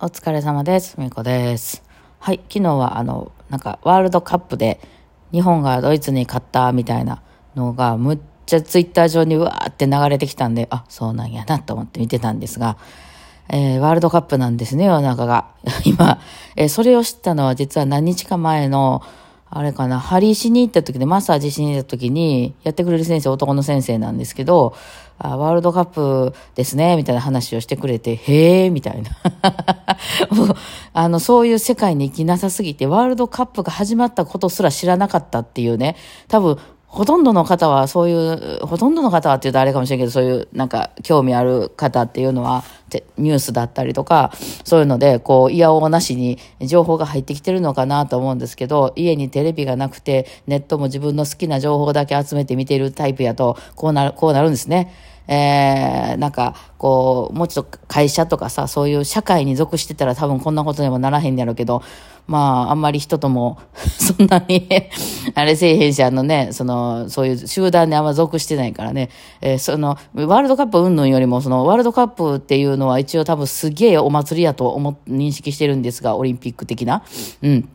お疲れ様です。みこです。はい、昨日はあの、なんかワールドカップで日本がドイツに勝ったみたいなのがむっちゃツイッター上にうわーって流れてきたんで、あ、そうなんやなと思って見てたんですが、えーワールドカップなんですね、世の中が。今、えーそれを知ったのは実は何日か前の、あれかな、針しに行った時で、マッサージしに行った時に、やってくれる先生、男の先生なんですけど、あワールドカップですね、みたいな話をしてくれて、へえ、みたいな。もうあの、そういう世界に生きなさすぎて、ワールドカップが始まったことすら知らなかったっていうね、多分、ほとんどの方はそういう、ほとんどの方はって言うとあれかもしれんけど、そういうなんか興味ある方っていうのは、ニュースだったりとか、そういうので、こう、いやおうなしに情報が入ってきてるのかなと思うんですけど、家にテレビがなくて、ネットも自分の好きな情報だけ集めて見てるタイプやと、こうなる、こうなるんですね。えー、なんか、こう、もうちょっと会社とかさ、そういう社会に属してたら多分こんなことにもならへんやろうけど、まあ、あんまり人とも、そんなに、あれせえへんし、あのね、その、そういう集団であんま属してないからね、えーその、ワールドカップ云々よりも、その、ワールドカップっていうのは一応多分すげえお祭りやと思っ、認識してるんですが、オリンピック的な。うん。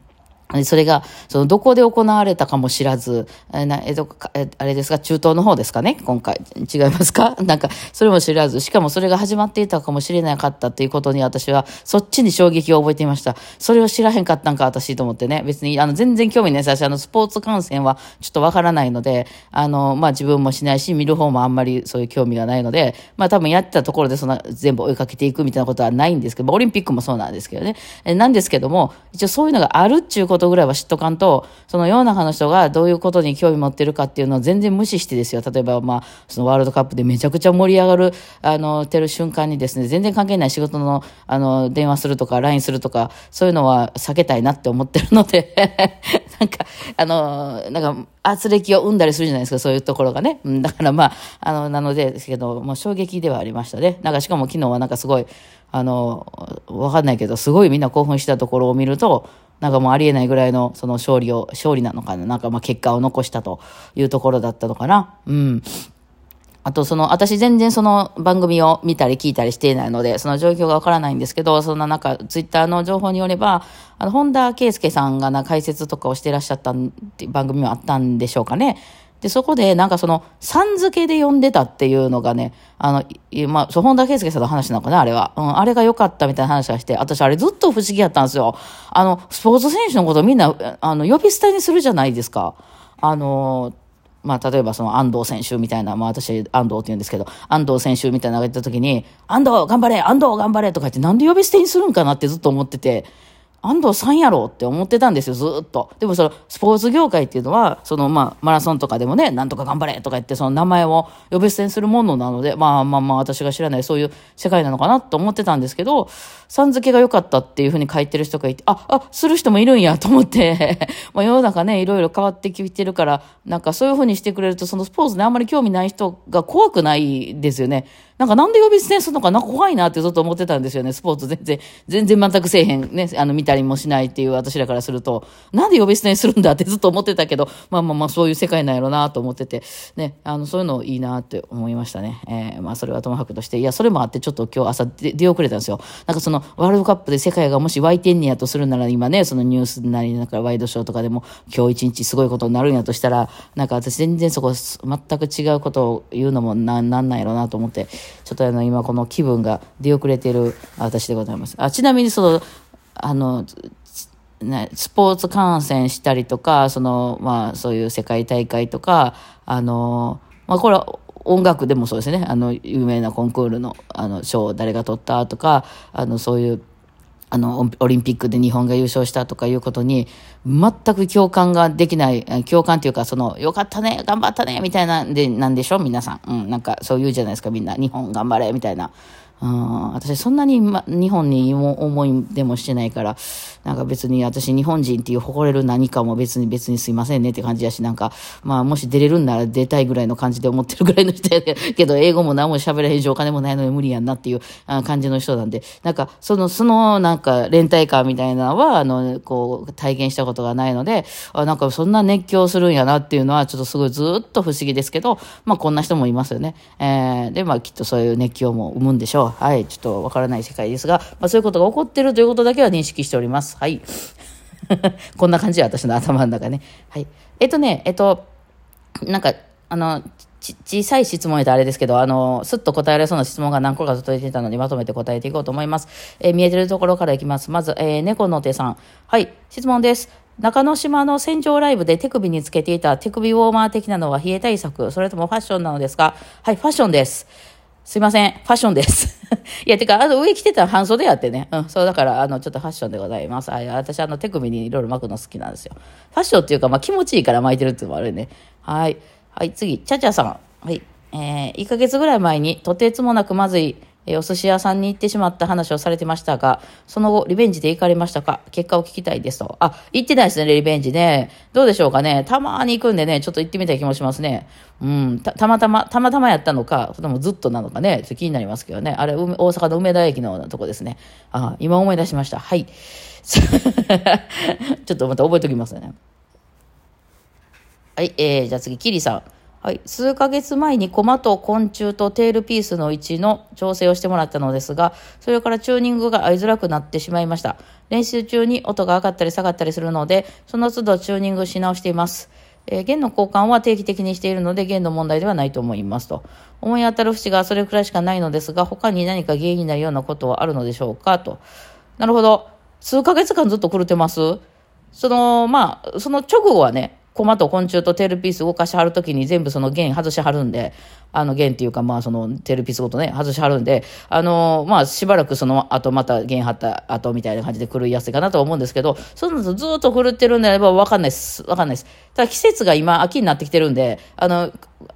それが、その、どこで行われたかも知らず、えなえどかえあれですか、中東の方ですかね、今回。違いますか？なんか、それも知らず、しかもそれが始まっていたかもしれなかったっていうことに私は、そっちに衝撃を覚えていました。それを知らへんかったんか、私と思ってね。別に、あの、全然興味ないです。私、あの、スポーツ観戦はちょっとわからないので、あの、まあ、自分もしないし、見る方もあんまりそういう興味がないので、まあ、多分やってたところでそんな全部追いかけていくみたいなことはないんですけど、まあオリンピックもそうなんですけどね。えなんですけども、一応そういうのがあるっていうことぐらいは知っとかんと、その世の中の人がどういうことに興味持ってるかっていうのを全然無視してですよ。例えば、まあ、そのワールドカップでめちゃくちゃ盛り上がる、あの、てる瞬間にですね、全然関係ない仕事の、あの、電話するとか、LINE するとか、そういうのは避けたいなって思ってるので、なんか、あの、なんか、圧力を生んだりするじゃないですか、そういうところがね。だからまあ、あの、なので、ですけど、もう衝撃ではありましたね。なんか、しかも昨日はなんかすごい、あの、わかんないけど、すごいみんな興奮したところを見ると、なんかもうありえないぐらいのその勝利を、勝利なのかななんかまあ結果を残したというところだったのかな。うん。あと、その、私全然その番組を見たり聞いたりしていないので、その状況がわからないんですけど、そんな中、ツイッターの情報によれば、あの、本田圭佑さんがな解説とかをしてらっしゃった番組もあったんでしょうかね。で、そこで、なんかその、さん付けで呼んでたっていうのがね、あの、まあ、そう、本田圭佑さんの話なのかな、あれは。うん、あれが良かったみたいな話がして、私あれずっと不思議やったんですよ。あの、スポーツ選手のことみんな、あの、呼び捨てにするじゃないですか。あの、まあ、例えばその安藤選手みたいな、まあ私安藤って言うんですけど、安藤選手みたいなのが言った時に、安藤頑張れ安藤頑張れとか言ってなんで呼び捨てにするんかなってずっと思ってて、安藤さんやろって思ってたんですよ、ずっと。でもそのスポーツ業界っていうのは、そのまあマラソンとかでもね、なんとか頑張れとか言ってその名前を呼び捨てにするものなので、まあまあまあ私が知らないそういう世界なのかなと思ってたんですけど、さん付けが良かったっていうふうに書いてる人がいて、あ、あ、する人もいるんやと思って、まあ世の中ね、いろいろ変わってきてるから、なんかそういうふうにしてくれると、そのスポーツにあんまり興味ない人が怖くないですよね。なんかなんで呼び捨てにするのかな怖いなってずっと思ってたんですよね。スポーツ全然、全然全くせえへん。ね、あの見たりもしないっていう私らからすると、なんで呼び捨てにするんだってずっと思ってたけど、まあまあまあそういう世界なんやろなと思ってて、ね、あのそういうのいいなって思いましたね。えーまあそれはともかくとして、いや、それもあってちょっと今日朝出遅れたんですよ。なんかそのワールドカップで世界がもし湧いてんねやとするなら今ね、そのニュースなりなんかワイドショーとかでも今日一日すごいことになるんやとしたら、なんか私全然そこ全く違うことを言うのもななんなんやろなと思って、ちょっとあの今この気分が出遅れてる私でございます。あちなみにその、あの、ね、スポーツ観戦したりとか、その、まあ、そういう世界大会とか、あの、まあ、これは音楽でもそうですね、あの、有名なコンクールの、あの、賞を誰が取ったとか、あの、そういう、あの、オリンピックで日本が優勝したとかいうことに、全く共感ができない、共感というか、その、よかったね、頑張ったね、みたいなんで、なんでしょ皆さん。うん、なんか、そう言うじゃないですか、みんな。日本頑張れ、みたいな。うん、私そんなに、ま、日本に思いでもしてないから、なんか別に私日本人っていう誇れる何かも別に別にすいませんねって感じやし、なんか、まあもし出れるんなら出たいぐらいの感じで思ってるぐらいの人やけど、英語も何も喋らへんしお金もないのに無理やんなっていう感じの人なんで、なんかその、そのなんか連帯感みたいなのは、あの、こう体験したことがないので、あなんかそんな熱狂するんやなっていうのはちょっとすごいずっと不思議ですけど、まあこんな人もいますよね。えー、で、まあきっとそういう熱狂も生むんでしょう。はい、ちょっとわからない世界ですが、まあ、そういうことが起こってるということだけは認識しております。はい。こんな感じは私の頭の中ね。はい。えっとね、えっと、なんか、あの、小さい質問やとあれですけど、あの、すっと答えられそうな質問が何個か届いてたので、まとめて答えていこうと思います。えー、見えてるところからいきます。まず、えー、猫の手さん。はい、質問です。中之島の戦場ライブで手首につけていた手首ウォーマー的なのは冷え対策、それともファッションなのですか？はい、ファッションです。すいません。ファッションです。いや、てか、あの、上着てたら半袖やってね。うん、そう、だから、あの、ちょっとファッションでございます。あ私、あの、手首にいろいろ巻くの好きなんですよ。ファッションっていうか、まあ、気持ちいいから巻いてるっていうのもあるね。はい。はい、次、ちゃちゃさん。はい。えー、1ヶ月ぐらい前にとてつもなくまずい、えー、お寿司屋さんに行ってしまった話をされてましたが、その後、リベンジで行かれましたか？結果を聞きたいですと。あ、行ってないですね、リベンジね。どうでしょうかね？たまに行くんでね、ちょっと行ってみたい気もしますね。うん、た、たまたま、たまたまやったのか、それともずっとなのかね、ちょっと気になりますけどね。あれ、大阪の梅田駅のとこですね。あ、今思い出しました。はい。ちょっとまた覚えておきますね。はい、えー、じゃあ次、キリさん。はい、数ヶ月前にコマと昆虫とテールピースの位置の調整をしてもらったのですが、それからチューニングが合いづらくなってしまいました。練習中に音が上がったり下がったりするので、その都度チューニングし直しています。えー、弦の交換は定期的にしているので、弦の問題ではないと思いますと。思い当たる節がそれくらいしかないのですが、他に何か原因になるようなことはあるのでしょうかと。なるほど。数ヶ月間ずっと狂ってますその、まあ、その直後はね、コマと昆虫とテールピース動かしはるときに全部その弦外しはるんで、あの弦っていうかまあそのテールピースごとね、外しはるんで、あのまあしばらくその後また弦張った後みたいな感じで狂いやすいかなと思うんですけど、そうなるとずっと狂ってるんであればわかんないです。わかんないです。ただ季節が今秋になってきてるんで、あの、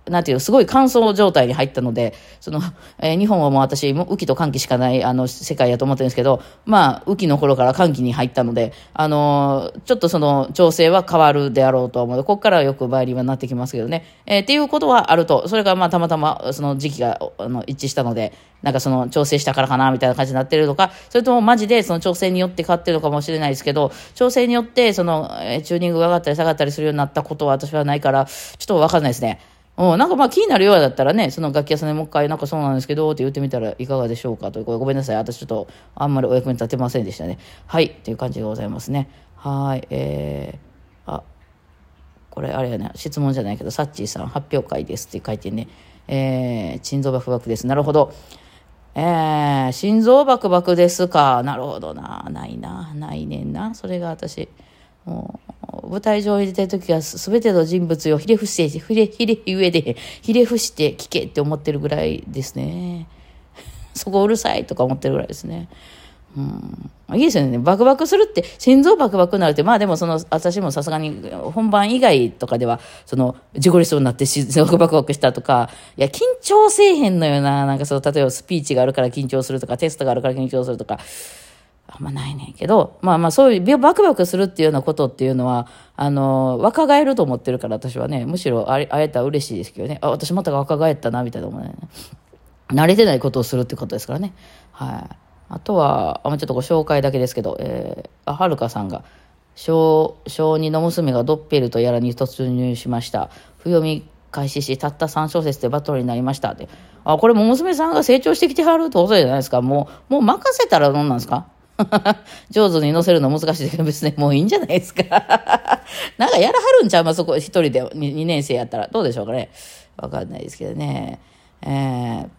なんていう、すごい乾燥状態に入ったので、その、えー、日本はもう私、雨季と寒気しかない、あの、世界やと思ってるんですけど、まあ、雨季の頃から寒気に入ったので、あのー、ちょっとその、調整は変わるであろうと思う、ここからはよくバイオリンはなってきますけどね。えー、っていうことはあると。それがまあ、たまたま、その時期が、あの、一致したので、なんかその、調整したからかな、みたいな感じになってるのか、それともマジでその調整によって変わってるのかもしれないですけど、調整によって、その、チューニングが上がったり下がったりするようになったことは私はないから、ちょっとわかんないですね。うん、なんかまあ気になるようだったらね、その楽器屋さんでもう一回なんかそうなんですけどって言ってみたらいかがでしょうかという。ごめんなさい。私ちょっとあんまりお役に立てませんでしたね。はい。っていう感じでございますね。はい。えー、あ、これあれやね、質問じゃないけど、サッチーさん発表会ですって書いてね、えー、心臓バクバクです。なるほど。えー、心臓バクバクですか。なるほどな。ないな。ないねんな。それが私。もう舞台上に出てる時は全ての人物をひれ伏して、ひれ、ひれ、上で、ひれ伏して聞けって思ってるぐらいですね。そこうるさいとか思ってるぐらいですね。うん。いいですよね。バクバクするって、心臓バクバクになるって、まあでもその、私もさすがに本番以外とかでは、その、事故りそうになって心臓バクバクしたとか、いや、緊張せえへんのよな。なんかそう、例えばスピーチがあるから緊張するとか、テストがあるから緊張するとか、あんまないねんけど、まあまあそういうバクバクするっていうようなことっていうのは、あの、若返ると思ってるから私はね、むしろ会えたら嬉しいですけどね、あ、私また若返ったな、みたいな思うね。慣れてないことをするってことですからね。はい。ああとは、あちょっとご紹介だけですけど、えー、はるかさんが、小、小2の娘がドッペルとやらに突入しました。不読み開始し、たった3小節でバトルになりましたって。あ、これも娘さんが成長してきてはるってことじゃないですか。もう、もう任せたらどんなんですか？上手に乗せるの難しいけど、別にもういいんじゃないですか。なんかやらはるんちゃう？まそこ一人で 2, 2年生やったら。どうでしょうかね。わかんないですけどね。えー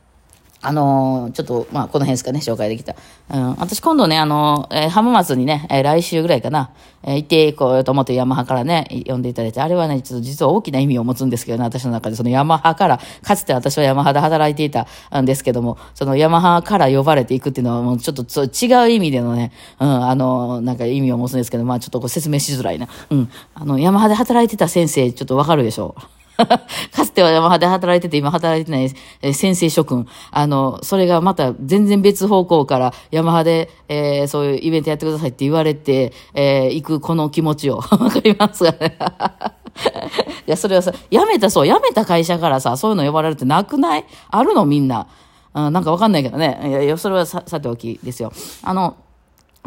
あのー、ちょっと、まあ、この辺ですかね、紹介できた。うん、私今度ね、あのー、えー、浜松にね、えー、来週ぐらいかな、えー、行っていこうと思ってヤマハからね、呼んでいただいて、あれはね、ちょっと実は大きな意味を持つんですけどね、私の中で、そのヤマハから、かつて私はヤマハで働いていたんですけども、そのヤマハから呼ばれていくっていうのは、もうちょっと違う意味でのね、うん、あのー、なんか意味を持つんですけど、まあ、ちょっとこう説明しづらいな。うん、あの、ヤマハで働いてた先生、ちょっとわかるでしょう。かつてはヤマハで働いてて、今働いてない、えー、先生諸君。あの、それがまた全然別方向からヤマハで、えー、そういうイベントやってくださいって言われて、えー、行くこの気持ちを。わかりますかね？いや、それはさ、辞めた、そう、辞めた会社からさ、そういうの呼ばれるってなくない？あるのみんな。うん、なんかわかんないけどね。いや、それはさ、さておきですよ。あの、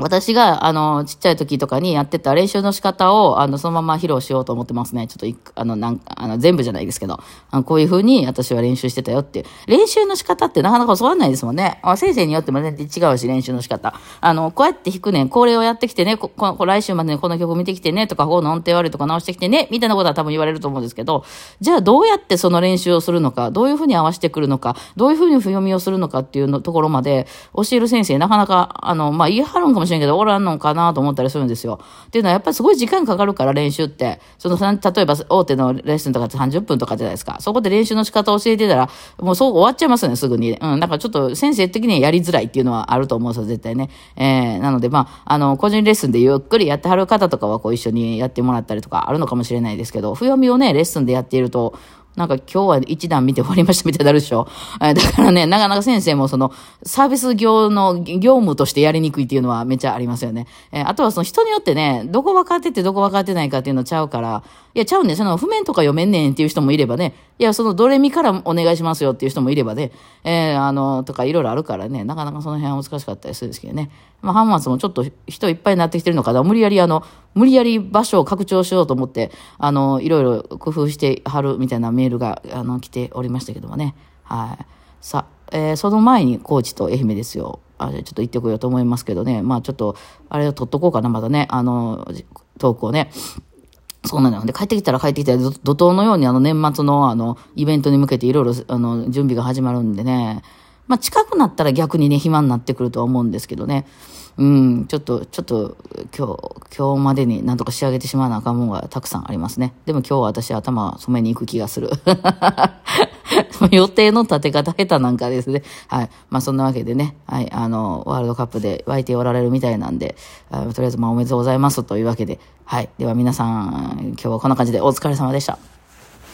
私が、あの、ちっちゃい時とかにやってた練習の仕方を、あの、そのまま披露しようと思ってますね。ちょっと、あの、なんか、あの、全部じゃないですけど、あのこういう風に私は練習してたよっていう。練習の仕方ってなかなか教わんないですもんね。あ先生によっても全然違うし、練習の仕方。あの、こうやって弾くねん、これをやってきてね、こ、こ来週までにこの曲見てきてね、とか、この音程悪いとか直してきてね、みたいなことは多分言われると思うんですけど、じゃあどうやってその練習をするのか、どういう風に合わせてくるのか、どういう風に読みをするのかっていうのところまで教える先生、なかなか、あの、まあ、言い張るんかもしれないんけど、おらんのかなと思ったりするんですよ。っていうのはやっぱりすごい時間かかるから練習って。その、例えば大手のレッスンとかって30分とかじゃないですか。そこで練習の仕方を教えてたら、もうそう終わっちゃいますね、すぐに。うん。だかちょっと先生的にはやりづらいっていうのはあると思うんですよ、絶対ね。えー、なのでまあ、あの、個人レッスンでゆっくりやってはる方とかはこう一緒にやってもらったりとかあるのかもしれないですけど、不読みをね、レッスンでやっていると、なんか今日は一段見て終わりましたみたいになるでしょ。だからね、なかなか先生もそのサービス業の業務としてやりにくいっていうのはめっちゃありますよね。えあとはその人によってね、どこ分かっててどこ分かってないかっていうのちゃうから、いや、ちゃうねその譜面とか読めんねんっていう人もいればね、いや、そのドレミからお願いしますよっていう人もいればね、えー、あの、とかいろいろあるからね、なかなかその辺は難しかったりするんですけどね。まあ、ハンマスもちょっと人いっぱいになってきてるのかな、無理やりあの、無理やり場所を拡張しようと思って、あの、いろいろ工夫してはるみたいなメールが、あの、来ておりましたけどもね。はい。さ、えー、その前に高知と愛媛ですよ。あちょっと行ってこようと思いますけどね。まあちょっと、あれを取っとこうかな、まだね。あの、トークをね。そうなの。で、帰ってきたら帰ってきたら、怒涛のようにあの年末のあの、イベントに向けていろいろあの、準備が始まるんでね。まあ近くなったら逆にね、暇になってくるとは思うんですけどね。うん、ちょっと、ちょっと、今日、今日までになんとか仕上げてしまわなあかんもんがたくさんありますね。でも今日は私頭染めに行く気がする。予定の立て方下手なんかですね。はい。まあそんなわけでね、はい、あの、ワールドカップで湧いておられるみたいなんで、あとりあえずまあおめでとうございますというわけで、はい。では皆さん、今日はこんな感じでお疲れ様でした。